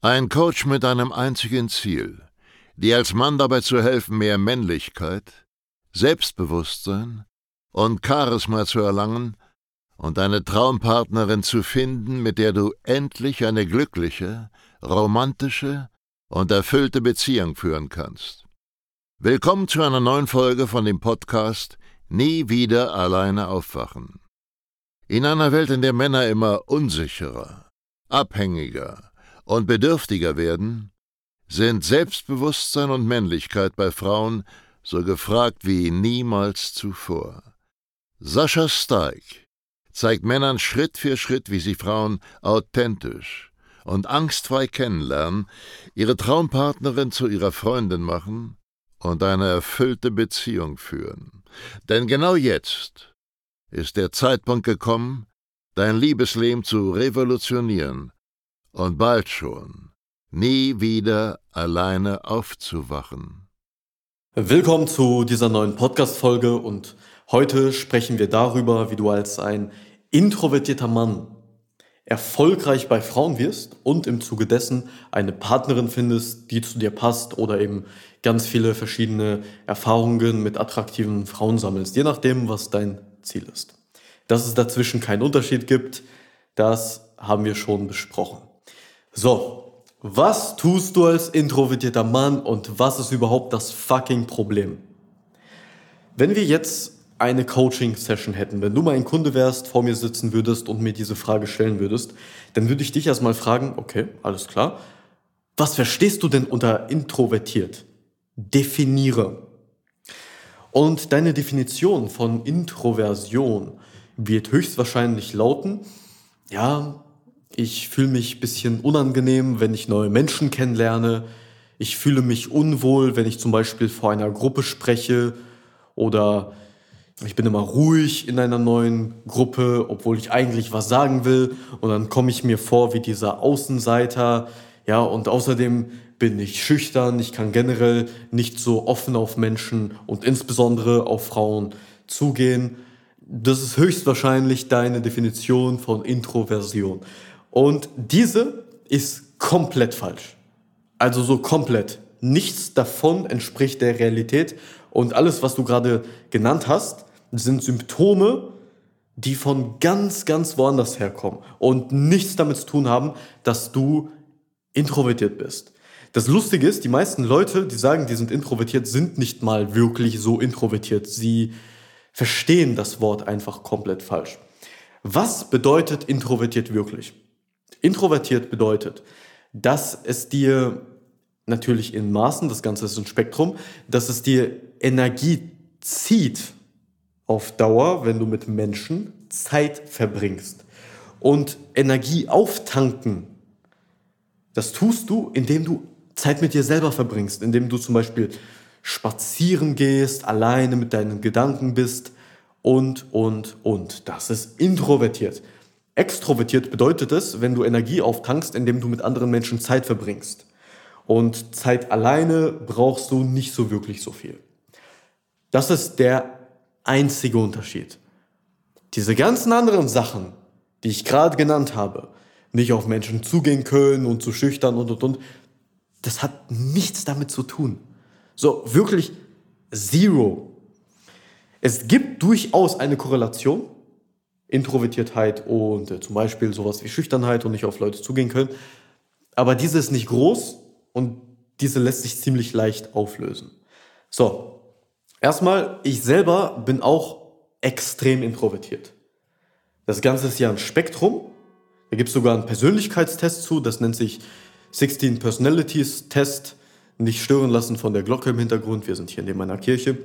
Ein Coach mit einem einzigen Ziel, dir als Mann dabei zu helfen, mehr Männlichkeit, Selbstbewusstsein und Charisma zu erlangen und eine Traumpartnerin zu finden, mit der du endlich eine glückliche, romantische und erfüllte Beziehung führen kannst. Willkommen zu einer neuen Folge von dem Podcast Nie wieder alleine aufwachen. In einer Welt, in der Männer immer unsicherer, abhängiger und bedürftiger werden, sind Selbstbewusstsein und Männlichkeit bei Frauen so gefragt wie niemals zuvor. Sascha Steig zeigt Männern Schritt für Schritt, wie sie Frauen authentisch und angstfrei kennenlernen, ihre Traumpartnerin zu ihrer Freundin machen und eine erfüllte Beziehung führen. Denn genau jetzt ist der Zeitpunkt gekommen, dein Liebesleben zu revolutionieren und bald schon nie wieder alleine aufzuwachen. Willkommen zu dieser neuen Podcast-Folge und heute sprechen wir darüber, wie du als ein introvertierter Mann erfolgreich bei Frauen wirst und im Zuge dessen eine Partnerin findest, die zu dir passt oder eben ganz viele verschiedene Erfahrungen mit attraktiven Frauen sammelst, je nachdem, was dein Ziel ist. Dass es dazwischen keinen Unterschied gibt, das haben wir schon besprochen. So, was tust du als introvertierter Mann und was ist überhaupt das fucking Problem? Wenn wir jetzt eine Coaching-Session hätten, wenn du mal ein Kunde wärst, vor mir sitzen würdest und mir diese Frage stellen würdest, dann würde ich dich erstmal fragen, okay, alles klar, was verstehst du denn unter introvertiert? Definiere. Und deine Definition von Introversion wird höchstwahrscheinlich lauten, ja, ich fühle mich ein bisschen unangenehm, wenn ich neue Menschen kennenlerne. Ich fühle mich unwohl, wenn ich zum Beispiel vor einer Gruppe spreche oder ich bin immer ruhig in einer neuen Gruppe, obwohl ich eigentlich was sagen will. Und dann komme ich mir vor wie dieser Außenseiter. Ja, und außerdem bin ich schüchtern. Ich kann generell nicht so offen auf Menschen und insbesondere auf Frauen zugehen. Das ist höchstwahrscheinlich deine Definition von Introversion. Und diese ist komplett falsch. Also so komplett. Nichts davon entspricht der Realität. Und alles, was du gerade genannt hast, sind Symptome, die von ganz, ganz woanders herkommen und nichts damit zu tun haben, dass du introvertiert bist. Das Lustige ist, die meisten Leute, die sagen, die sind introvertiert, sind nicht mal wirklich so introvertiert. Sie verstehen das Wort einfach komplett falsch. Was bedeutet introvertiert wirklich? Introvertiert bedeutet, dass es dir natürlich in Maßen, das Ganze ist ein Spektrum, dass es dir Energie zieht, auf Dauer, wenn du mit Menschen Zeit verbringst. Und Energie auftanken, das tust du, indem du Zeit mit dir selber verbringst, indem du zum Beispiel spazieren gehst, alleine mit deinen Gedanken bist und, und, und. Das ist introvertiert. Extrovertiert bedeutet es, wenn du Energie auftankst, indem du mit anderen Menschen Zeit verbringst. Und Zeit alleine brauchst du nicht so wirklich so viel. Das ist der einzige Unterschied. Diese ganzen anderen Sachen, die ich gerade genannt habe, nicht auf Menschen zugehen können und zu schüchtern und und und, das hat nichts damit zu tun. So, wirklich zero. Es gibt durchaus eine Korrelation, Introvertiertheit und äh, zum Beispiel sowas wie Schüchternheit und nicht auf Leute zugehen können. Aber diese ist nicht groß und diese lässt sich ziemlich leicht auflösen. So, Erstmal, ich selber bin auch extrem introvertiert. Das Ganze ist ja ein Spektrum. Da gibt es sogar einen Persönlichkeitstest zu, das nennt sich 16 Personalities Test. Nicht stören lassen von der Glocke im Hintergrund, wir sind hier neben meiner Kirche.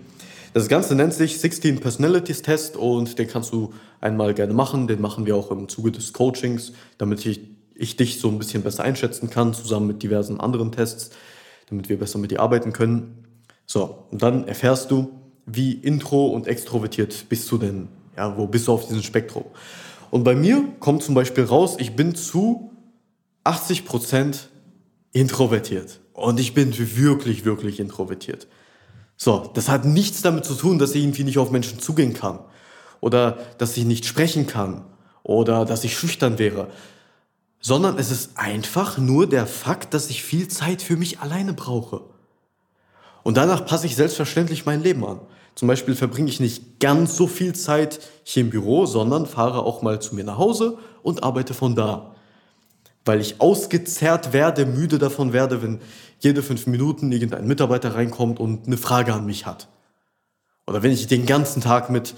Das Ganze nennt sich 16 Personalities Test und den kannst du einmal gerne machen. Den machen wir auch im Zuge des Coachings, damit ich, ich dich so ein bisschen besser einschätzen kann, zusammen mit diversen anderen Tests, damit wir besser mit dir arbeiten können. So, und dann erfährst du, wie intro und extrovertiert bist du denn? Ja, wo bist du auf diesem Spektrum? Und bei mir kommt zum Beispiel raus, ich bin zu 80 Prozent introvertiert. Und ich bin wirklich, wirklich introvertiert. So, das hat nichts damit zu tun, dass ich irgendwie nicht auf Menschen zugehen kann. Oder dass ich nicht sprechen kann. Oder dass ich schüchtern wäre. sondern es ist einfach nur der Fakt, dass ich viel Zeit für mich alleine brauche. Und danach passe ich selbstverständlich mein Leben an. Zum Beispiel verbringe ich nicht ganz so viel Zeit hier im Büro, sondern fahre auch mal zu mir nach Hause und arbeite von da. Weil ich ausgezerrt werde, müde davon werde, wenn jede fünf Minuten irgendein Mitarbeiter reinkommt und eine Frage an mich hat. Oder wenn ich den ganzen Tag mit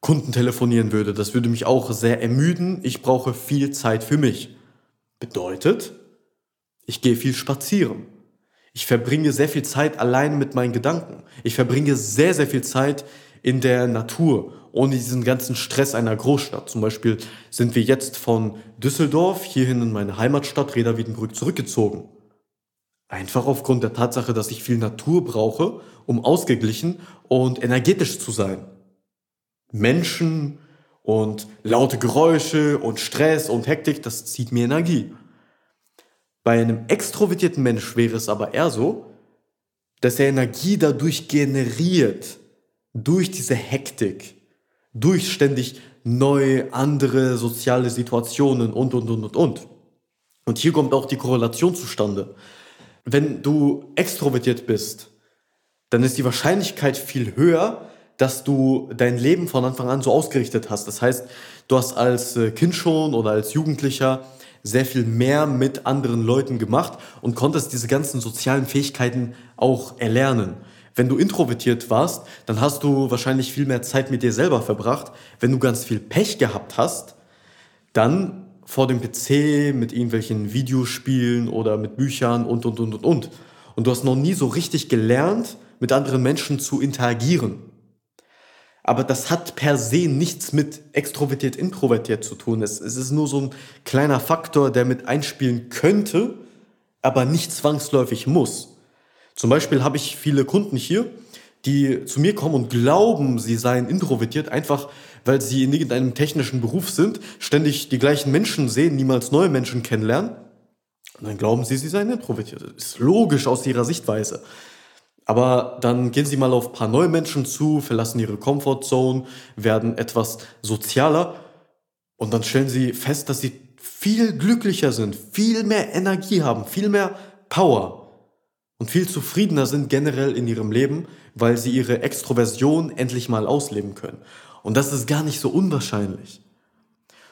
Kunden telefonieren würde, das würde mich auch sehr ermüden. Ich brauche viel Zeit für mich. Bedeutet, ich gehe viel spazieren. Ich verbringe sehr viel Zeit allein mit meinen Gedanken. Ich verbringe sehr, sehr viel Zeit in der Natur, ohne diesen ganzen Stress einer Großstadt. Zum Beispiel sind wir jetzt von Düsseldorf hierhin in meine Heimatstadt Reda Wiedenbrück zurückgezogen. Einfach aufgrund der Tatsache, dass ich viel Natur brauche, um ausgeglichen und energetisch zu sein. Menschen und laute Geräusche und Stress und Hektik, das zieht mir Energie. Bei einem extrovertierten Mensch wäre es aber eher so, dass er Energie dadurch generiert, durch diese Hektik, durch ständig neue, andere soziale Situationen und, und, und, und, und. Und hier kommt auch die Korrelation zustande. Wenn du extrovertiert bist, dann ist die Wahrscheinlichkeit viel höher, dass du dein Leben von Anfang an so ausgerichtet hast. Das heißt, du hast als äh, Kind schon oder als Jugendlicher sehr viel mehr mit anderen Leuten gemacht und konntest diese ganzen sozialen Fähigkeiten auch erlernen. Wenn du introvertiert warst, dann hast du wahrscheinlich viel mehr Zeit mit dir selber verbracht. Wenn du ganz viel Pech gehabt hast, dann vor dem PC mit irgendwelchen Videospielen oder mit Büchern und, und, und, und, und. Und du hast noch nie so richtig gelernt, mit anderen Menschen zu interagieren. Aber das hat per se nichts mit extrovertiert, introvertiert zu tun. Es, es ist nur so ein kleiner Faktor, der mit einspielen könnte, aber nicht zwangsläufig muss. Zum Beispiel habe ich viele Kunden hier, die zu mir kommen und glauben, sie seien introvertiert, einfach weil sie in irgendeinem technischen Beruf sind, ständig die gleichen Menschen sehen, niemals neue Menschen kennenlernen. Und dann glauben sie, sie seien introvertiert. Das ist logisch aus ihrer Sichtweise. Aber dann gehen sie mal auf ein paar neue Menschen zu, verlassen ihre Comfortzone, werden etwas sozialer und dann stellen sie fest, dass sie viel glücklicher sind, viel mehr Energie haben, viel mehr Power und viel zufriedener sind generell in ihrem Leben, weil sie ihre Extroversion endlich mal ausleben können. Und das ist gar nicht so unwahrscheinlich.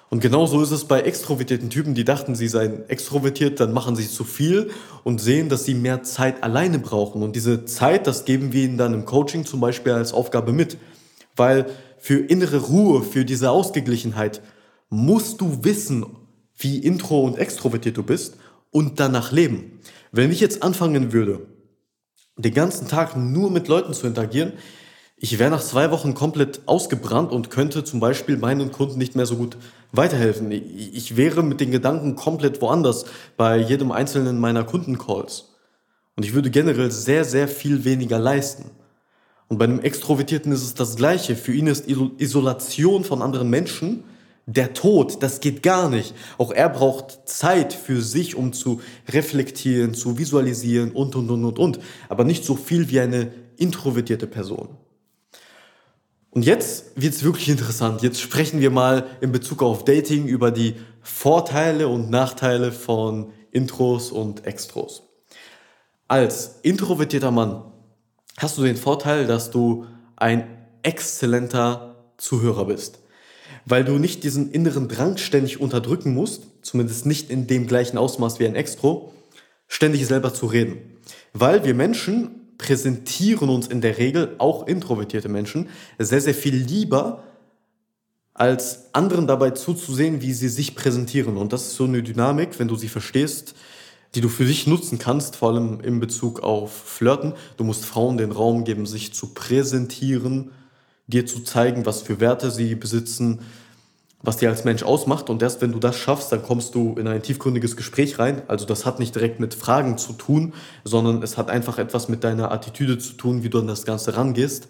Und genauso ist es bei extrovertierten Typen, die dachten, sie seien extrovertiert, dann machen sie zu viel und sehen, dass sie mehr Zeit alleine brauchen. Und diese Zeit, das geben wir ihnen dann im Coaching zum Beispiel als Aufgabe mit. Weil für innere Ruhe, für diese Ausgeglichenheit musst du wissen, wie intro und extrovertiert du bist und danach leben. Wenn ich jetzt anfangen würde, den ganzen Tag nur mit Leuten zu interagieren, ich wäre nach zwei Wochen komplett ausgebrannt und könnte zum Beispiel meinen Kunden nicht mehr so gut weiterhelfen. Ich wäre mit den Gedanken komplett woanders bei jedem einzelnen meiner Kundencalls. Und ich würde generell sehr, sehr viel weniger leisten. Und bei einem Extrovertierten ist es das Gleiche. Für ihn ist Isolation von anderen Menschen der Tod. Das geht gar nicht. Auch er braucht Zeit für sich, um zu reflektieren, zu visualisieren und, und, und, und, und. Aber nicht so viel wie eine introvertierte Person. Und jetzt wird's wirklich interessant. Jetzt sprechen wir mal in Bezug auf Dating über die Vorteile und Nachteile von Intros und Extros. Als introvertierter Mann hast du den Vorteil, dass du ein exzellenter Zuhörer bist, weil du nicht diesen inneren Drang ständig unterdrücken musst, zumindest nicht in dem gleichen Ausmaß wie ein Extro, ständig selber zu reden. Weil wir Menschen präsentieren uns in der Regel, auch introvertierte Menschen, sehr, sehr viel lieber, als anderen dabei zuzusehen, wie sie sich präsentieren. Und das ist so eine Dynamik, wenn du sie verstehst, die du für dich nutzen kannst, vor allem in Bezug auf Flirten. Du musst Frauen den Raum geben, sich zu präsentieren, dir zu zeigen, was für Werte sie besitzen, was dir als Mensch ausmacht. Und erst wenn du das schaffst, dann kommst du in ein tiefgründiges Gespräch rein. Also das hat nicht direkt mit Fragen zu tun, sondern es hat einfach etwas mit deiner Attitüde zu tun, wie du an das Ganze rangehst.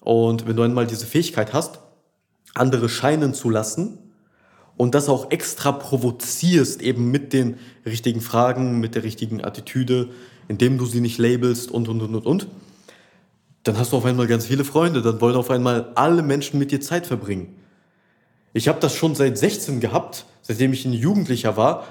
Und wenn du einmal diese Fähigkeit hast, andere scheinen zu lassen und das auch extra provozierst, eben mit den richtigen Fragen, mit der richtigen Attitüde, indem du sie nicht labelst und, und, und, und, und, dann hast du auf einmal ganz viele Freunde, dann wollen auf einmal alle Menschen mit dir Zeit verbringen. Ich habe das schon seit 16 gehabt, seitdem ich ein Jugendlicher war,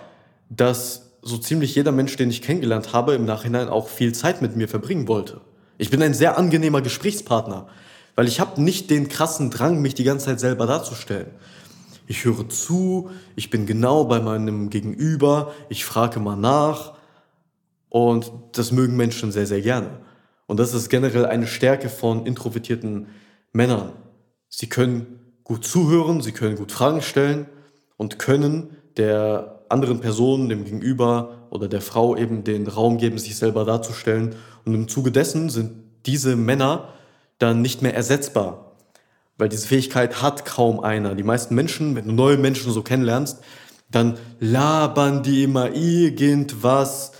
dass so ziemlich jeder Mensch, den ich kennengelernt habe, im Nachhinein auch viel Zeit mit mir verbringen wollte. Ich bin ein sehr angenehmer Gesprächspartner, weil ich habe nicht den krassen Drang, mich die ganze Zeit selber darzustellen. Ich höre zu, ich bin genau bei meinem Gegenüber, ich frage mal nach und das mögen Menschen sehr, sehr gerne. Und das ist generell eine Stärke von introvertierten Männern. Sie können gut zuhören, sie können gut Fragen stellen und können der anderen Person, dem Gegenüber oder der Frau eben den Raum geben, sich selber darzustellen. Und im Zuge dessen sind diese Männer dann nicht mehr ersetzbar. Weil diese Fähigkeit hat kaum einer. Die meisten Menschen, wenn du neue Menschen so kennenlernst, dann labern die immer irgendwas,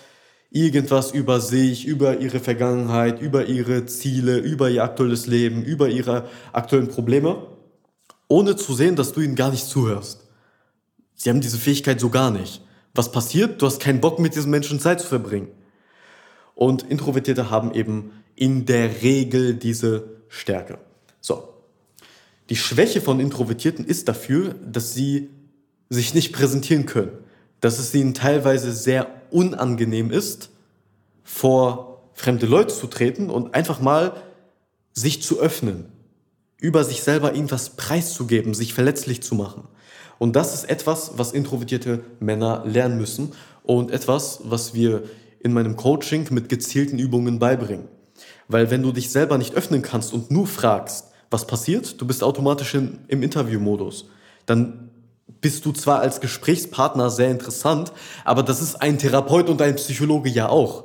irgendwas über sich, über ihre Vergangenheit, über ihre Ziele, über ihr aktuelles Leben, über ihre aktuellen Probleme, ohne zu sehen, dass du ihnen gar nicht zuhörst. Sie haben diese Fähigkeit so gar nicht. Was passiert? Du hast keinen Bock, mit diesen Menschen Zeit zu verbringen. Und Introvertierte haben eben in der Regel diese Stärke. So. Die Schwäche von Introvertierten ist dafür, dass sie sich nicht präsentieren können. Dass es ihnen teilweise sehr unangenehm ist, vor fremde Leute zu treten und einfach mal sich zu öffnen, über sich selber irgendwas preiszugeben, sich verletzlich zu machen. Und das ist etwas, was introvertierte Männer lernen müssen und etwas, was wir in meinem Coaching mit gezielten Übungen beibringen. Weil wenn du dich selber nicht öffnen kannst und nur fragst, was passiert, du bist automatisch in, im Interviewmodus. Dann bist du zwar als Gesprächspartner sehr interessant, aber das ist ein Therapeut und ein Psychologe ja auch.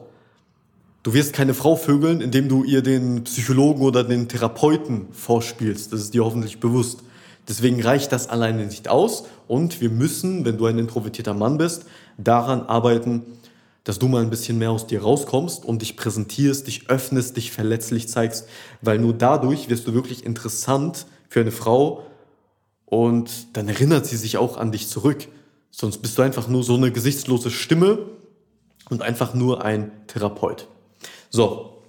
Du wirst keine Frau vögeln, indem du ihr den Psychologen oder den Therapeuten vorspielst. Das ist dir hoffentlich bewusst. Deswegen reicht das alleine nicht aus und wir müssen, wenn du ein introvertierter Mann bist, daran arbeiten, dass du mal ein bisschen mehr aus dir rauskommst und dich präsentierst, dich öffnest, dich verletzlich zeigst, weil nur dadurch wirst du wirklich interessant für eine Frau, und dann erinnert sie sich auch an dich zurück. Sonst bist du einfach nur so eine gesichtslose Stimme und einfach nur ein Therapeut. So,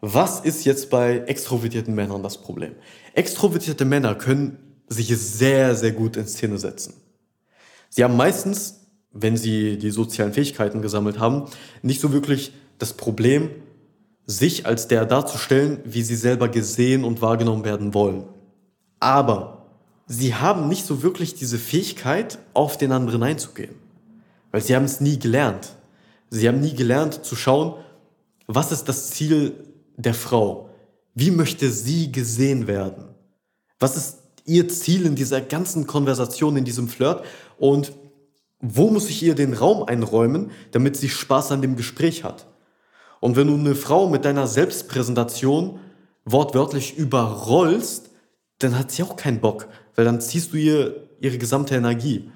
was ist jetzt bei extrovertierten Männern das Problem? Extrovertierte Männer können sich sehr, sehr gut in Szene setzen. Sie haben meistens, wenn sie die sozialen Fähigkeiten gesammelt haben, nicht so wirklich das Problem, sich als der darzustellen, wie sie selber gesehen und wahrgenommen werden wollen. Aber sie haben nicht so wirklich diese Fähigkeit, auf den anderen einzugehen. Weil sie haben es nie gelernt. Sie haben nie gelernt zu schauen, was ist das Ziel der Frau? Wie möchte sie gesehen werden? Was ist ihr Ziel in dieser ganzen Konversation, in diesem Flirt? Und wo muss ich ihr den Raum einräumen, damit sie Spaß an dem Gespräch hat? Und wenn du eine Frau mit deiner Selbstpräsentation wortwörtlich überrollst, dann hat sie auch keinen Bock, weil dann ziehst du ihr ihre gesamte Energie.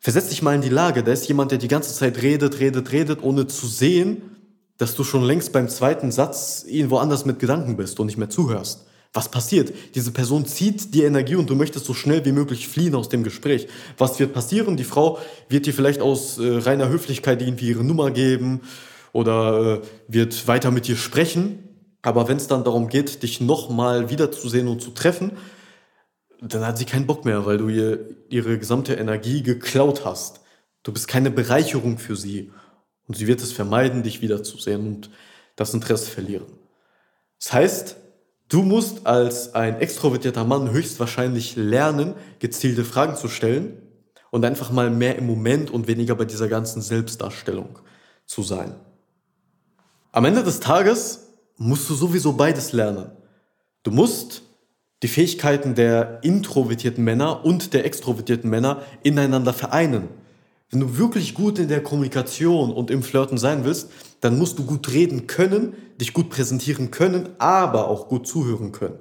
Versetz dich mal in die Lage, da ist jemand, der die ganze Zeit redet, redet, redet, ohne zu sehen, dass du schon längst beim zweiten Satz irgendwo anders mit Gedanken bist und nicht mehr zuhörst. Was passiert? Diese Person zieht die Energie und du möchtest so schnell wie möglich fliehen aus dem Gespräch. Was wird passieren? Die Frau wird dir vielleicht aus äh, reiner Höflichkeit irgendwie ihre Nummer geben oder äh, wird weiter mit dir sprechen. Aber wenn es dann darum geht, dich nochmal wiederzusehen und zu treffen, dann hat sie keinen Bock mehr, weil du ihr ihre gesamte Energie geklaut hast. Du bist keine Bereicherung für sie. Und sie wird es vermeiden, dich wiederzusehen und das Interesse verlieren. Das heißt, du musst als ein extrovertierter Mann höchstwahrscheinlich lernen, gezielte Fragen zu stellen und einfach mal mehr im Moment und weniger bei dieser ganzen Selbstdarstellung zu sein. Am Ende des Tages musst du sowieso beides lernen. Du musst die Fähigkeiten der introvertierten Männer und der extrovertierten Männer ineinander vereinen. Wenn du wirklich gut in der Kommunikation und im Flirten sein willst, dann musst du gut reden können, dich gut präsentieren können, aber auch gut zuhören können.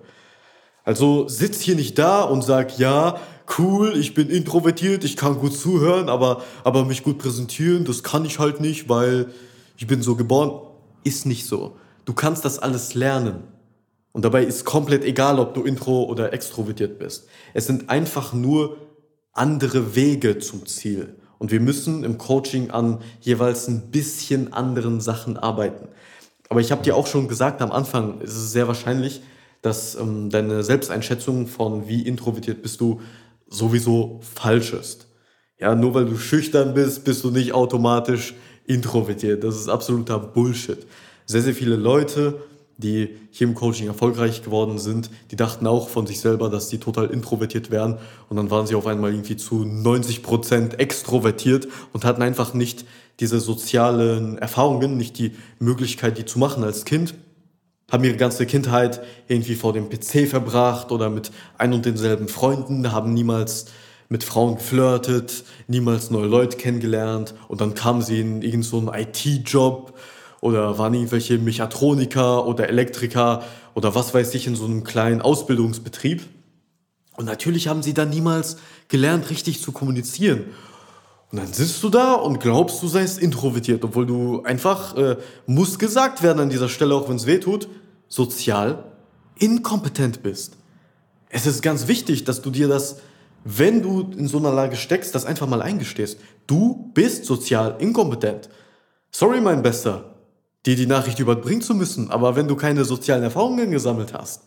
Also sitz hier nicht da und sag, ja, cool, ich bin introvertiert, ich kann gut zuhören, aber, aber mich gut präsentieren, das kann ich halt nicht, weil ich bin so geboren. Ist nicht so. Du kannst das alles lernen. Und dabei ist komplett egal, ob du intro oder extrovertiert bist. Es sind einfach nur andere Wege zum Ziel. Und wir müssen im Coaching an jeweils ein bisschen anderen Sachen arbeiten. Aber ich habe dir auch schon gesagt, am Anfang ist es sehr wahrscheinlich, dass ähm, deine Selbsteinschätzung von wie introvertiert bist du sowieso falsch ist. Ja, nur weil du schüchtern bist, bist du nicht automatisch introvertiert. Das ist absoluter Bullshit. Sehr, sehr viele Leute, die hier im Coaching erfolgreich geworden sind, die dachten auch von sich selber, dass sie total introvertiert wären. Und dann waren sie auf einmal irgendwie zu 90 Prozent extrovertiert und hatten einfach nicht diese sozialen Erfahrungen, nicht die Möglichkeit, die zu machen als Kind, haben ihre ganze Kindheit irgendwie vor dem PC verbracht oder mit ein und denselben Freunden, haben niemals mit Frauen geflirtet, niemals neue Leute kennengelernt. Und dann kamen sie in irgendeinen so IT-Job oder waren irgendwelche Mechatroniker oder Elektriker oder was weiß ich in so einem kleinen Ausbildungsbetrieb. Und natürlich haben sie dann niemals gelernt, richtig zu kommunizieren. Und dann sitzt du da und glaubst, du seist introvertiert, obwohl du einfach, äh, muss gesagt werden an dieser Stelle, auch wenn es weh tut, sozial inkompetent bist. Es ist ganz wichtig, dass du dir das, wenn du in so einer Lage steckst, das einfach mal eingestehst. Du bist sozial inkompetent. Sorry, mein Bester, dir die Nachricht überbringen zu müssen, aber wenn du keine sozialen Erfahrungen gesammelt hast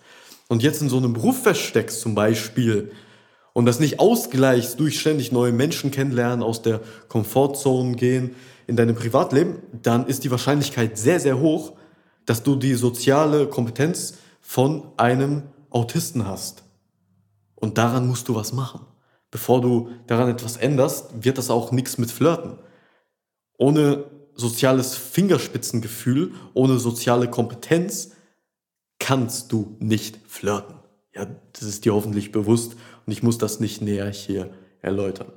und jetzt in so einem Beruf feststeckst zum Beispiel, und das nicht ausgleichst durch ständig neue Menschen kennenlernen, aus der Komfortzone gehen in deinem Privatleben, dann ist die Wahrscheinlichkeit sehr, sehr hoch, dass du die soziale Kompetenz von einem Autisten hast. Und daran musst du was machen. Bevor du daran etwas änderst, wird das auch nichts mit Flirten. Ohne soziales Fingerspitzengefühl, ohne soziale Kompetenz kannst du nicht flirten. Ja, das ist dir hoffentlich bewusst und ich muss das nicht näher hier erläutern.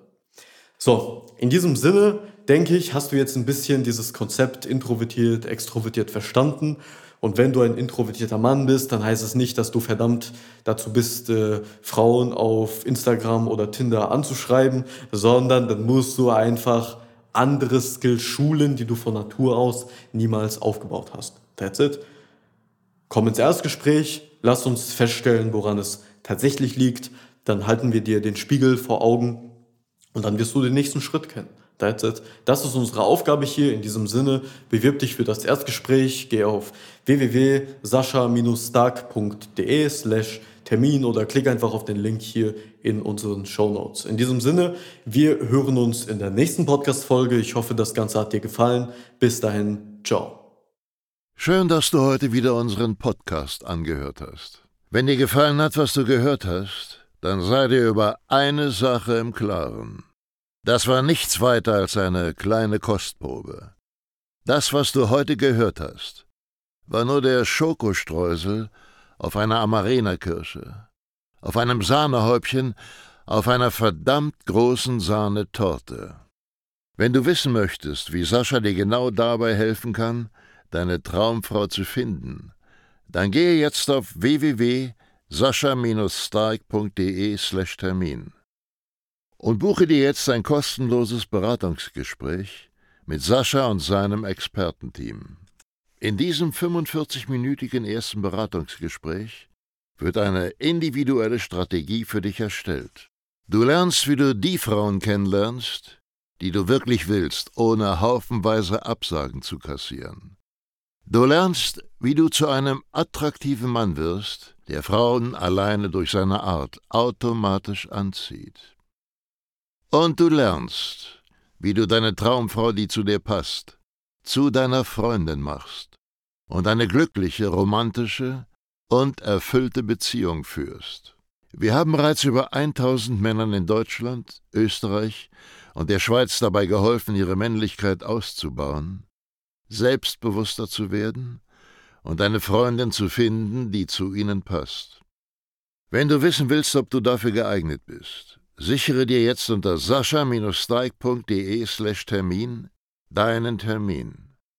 So, in diesem Sinne denke ich, hast du jetzt ein bisschen dieses Konzept introvertiert, extrovertiert verstanden. Und wenn du ein introvertierter Mann bist, dann heißt es nicht, dass du verdammt dazu bist, äh, Frauen auf Instagram oder Tinder anzuschreiben, sondern dann musst du einfach andere Skills schulen, die du von Natur aus niemals aufgebaut hast. That's it. Komm ins Erstgespräch, lass uns feststellen, woran es tatsächlich liegt dann halten wir dir den Spiegel vor Augen und dann wirst du den nächsten Schritt kennen. That's it. Das ist unsere Aufgabe hier. In diesem Sinne, bewirb dich für das Erstgespräch. Geh auf www.sascha-stark.de slash Termin oder klick einfach auf den Link hier in unseren Show Notes. In diesem Sinne, wir hören uns in der nächsten Podcast-Folge. Ich hoffe, das Ganze hat dir gefallen. Bis dahin, ciao. Schön, dass du heute wieder unseren Podcast angehört hast. Wenn dir gefallen hat, was du gehört hast, dann sei dir über eine Sache im Klaren. Das war nichts weiter als eine kleine Kostprobe. Das, was du heute gehört hast, war nur der Schokostreusel auf einer Amarena-Kirsche, auf einem Sahnehäubchen, auf einer verdammt großen Sahnetorte. Wenn du wissen möchtest, wie Sascha dir genau dabei helfen kann, deine Traumfrau zu finden, dann gehe jetzt auf www sascha-stark.de Termin und buche dir jetzt ein kostenloses Beratungsgespräch mit Sascha und seinem Expertenteam. In diesem 45-minütigen ersten Beratungsgespräch wird eine individuelle Strategie für dich erstellt. Du lernst, wie du die Frauen kennenlernst, die du wirklich willst, ohne haufenweise Absagen zu kassieren. Du lernst, wie du zu einem attraktiven Mann wirst, der Frauen alleine durch seine Art automatisch anzieht. Und du lernst, wie du deine Traumfrau, die zu dir passt, zu deiner Freundin machst und eine glückliche, romantische und erfüllte Beziehung führst. Wir haben bereits über 1000 Männern in Deutschland, Österreich und der Schweiz dabei geholfen, ihre Männlichkeit auszubauen, selbstbewusster zu werden und eine Freundin zu finden, die zu ihnen passt. Wenn du wissen willst, ob du dafür geeignet bist, sichere dir jetzt unter sascha-steig.de slash Termin deinen Termin.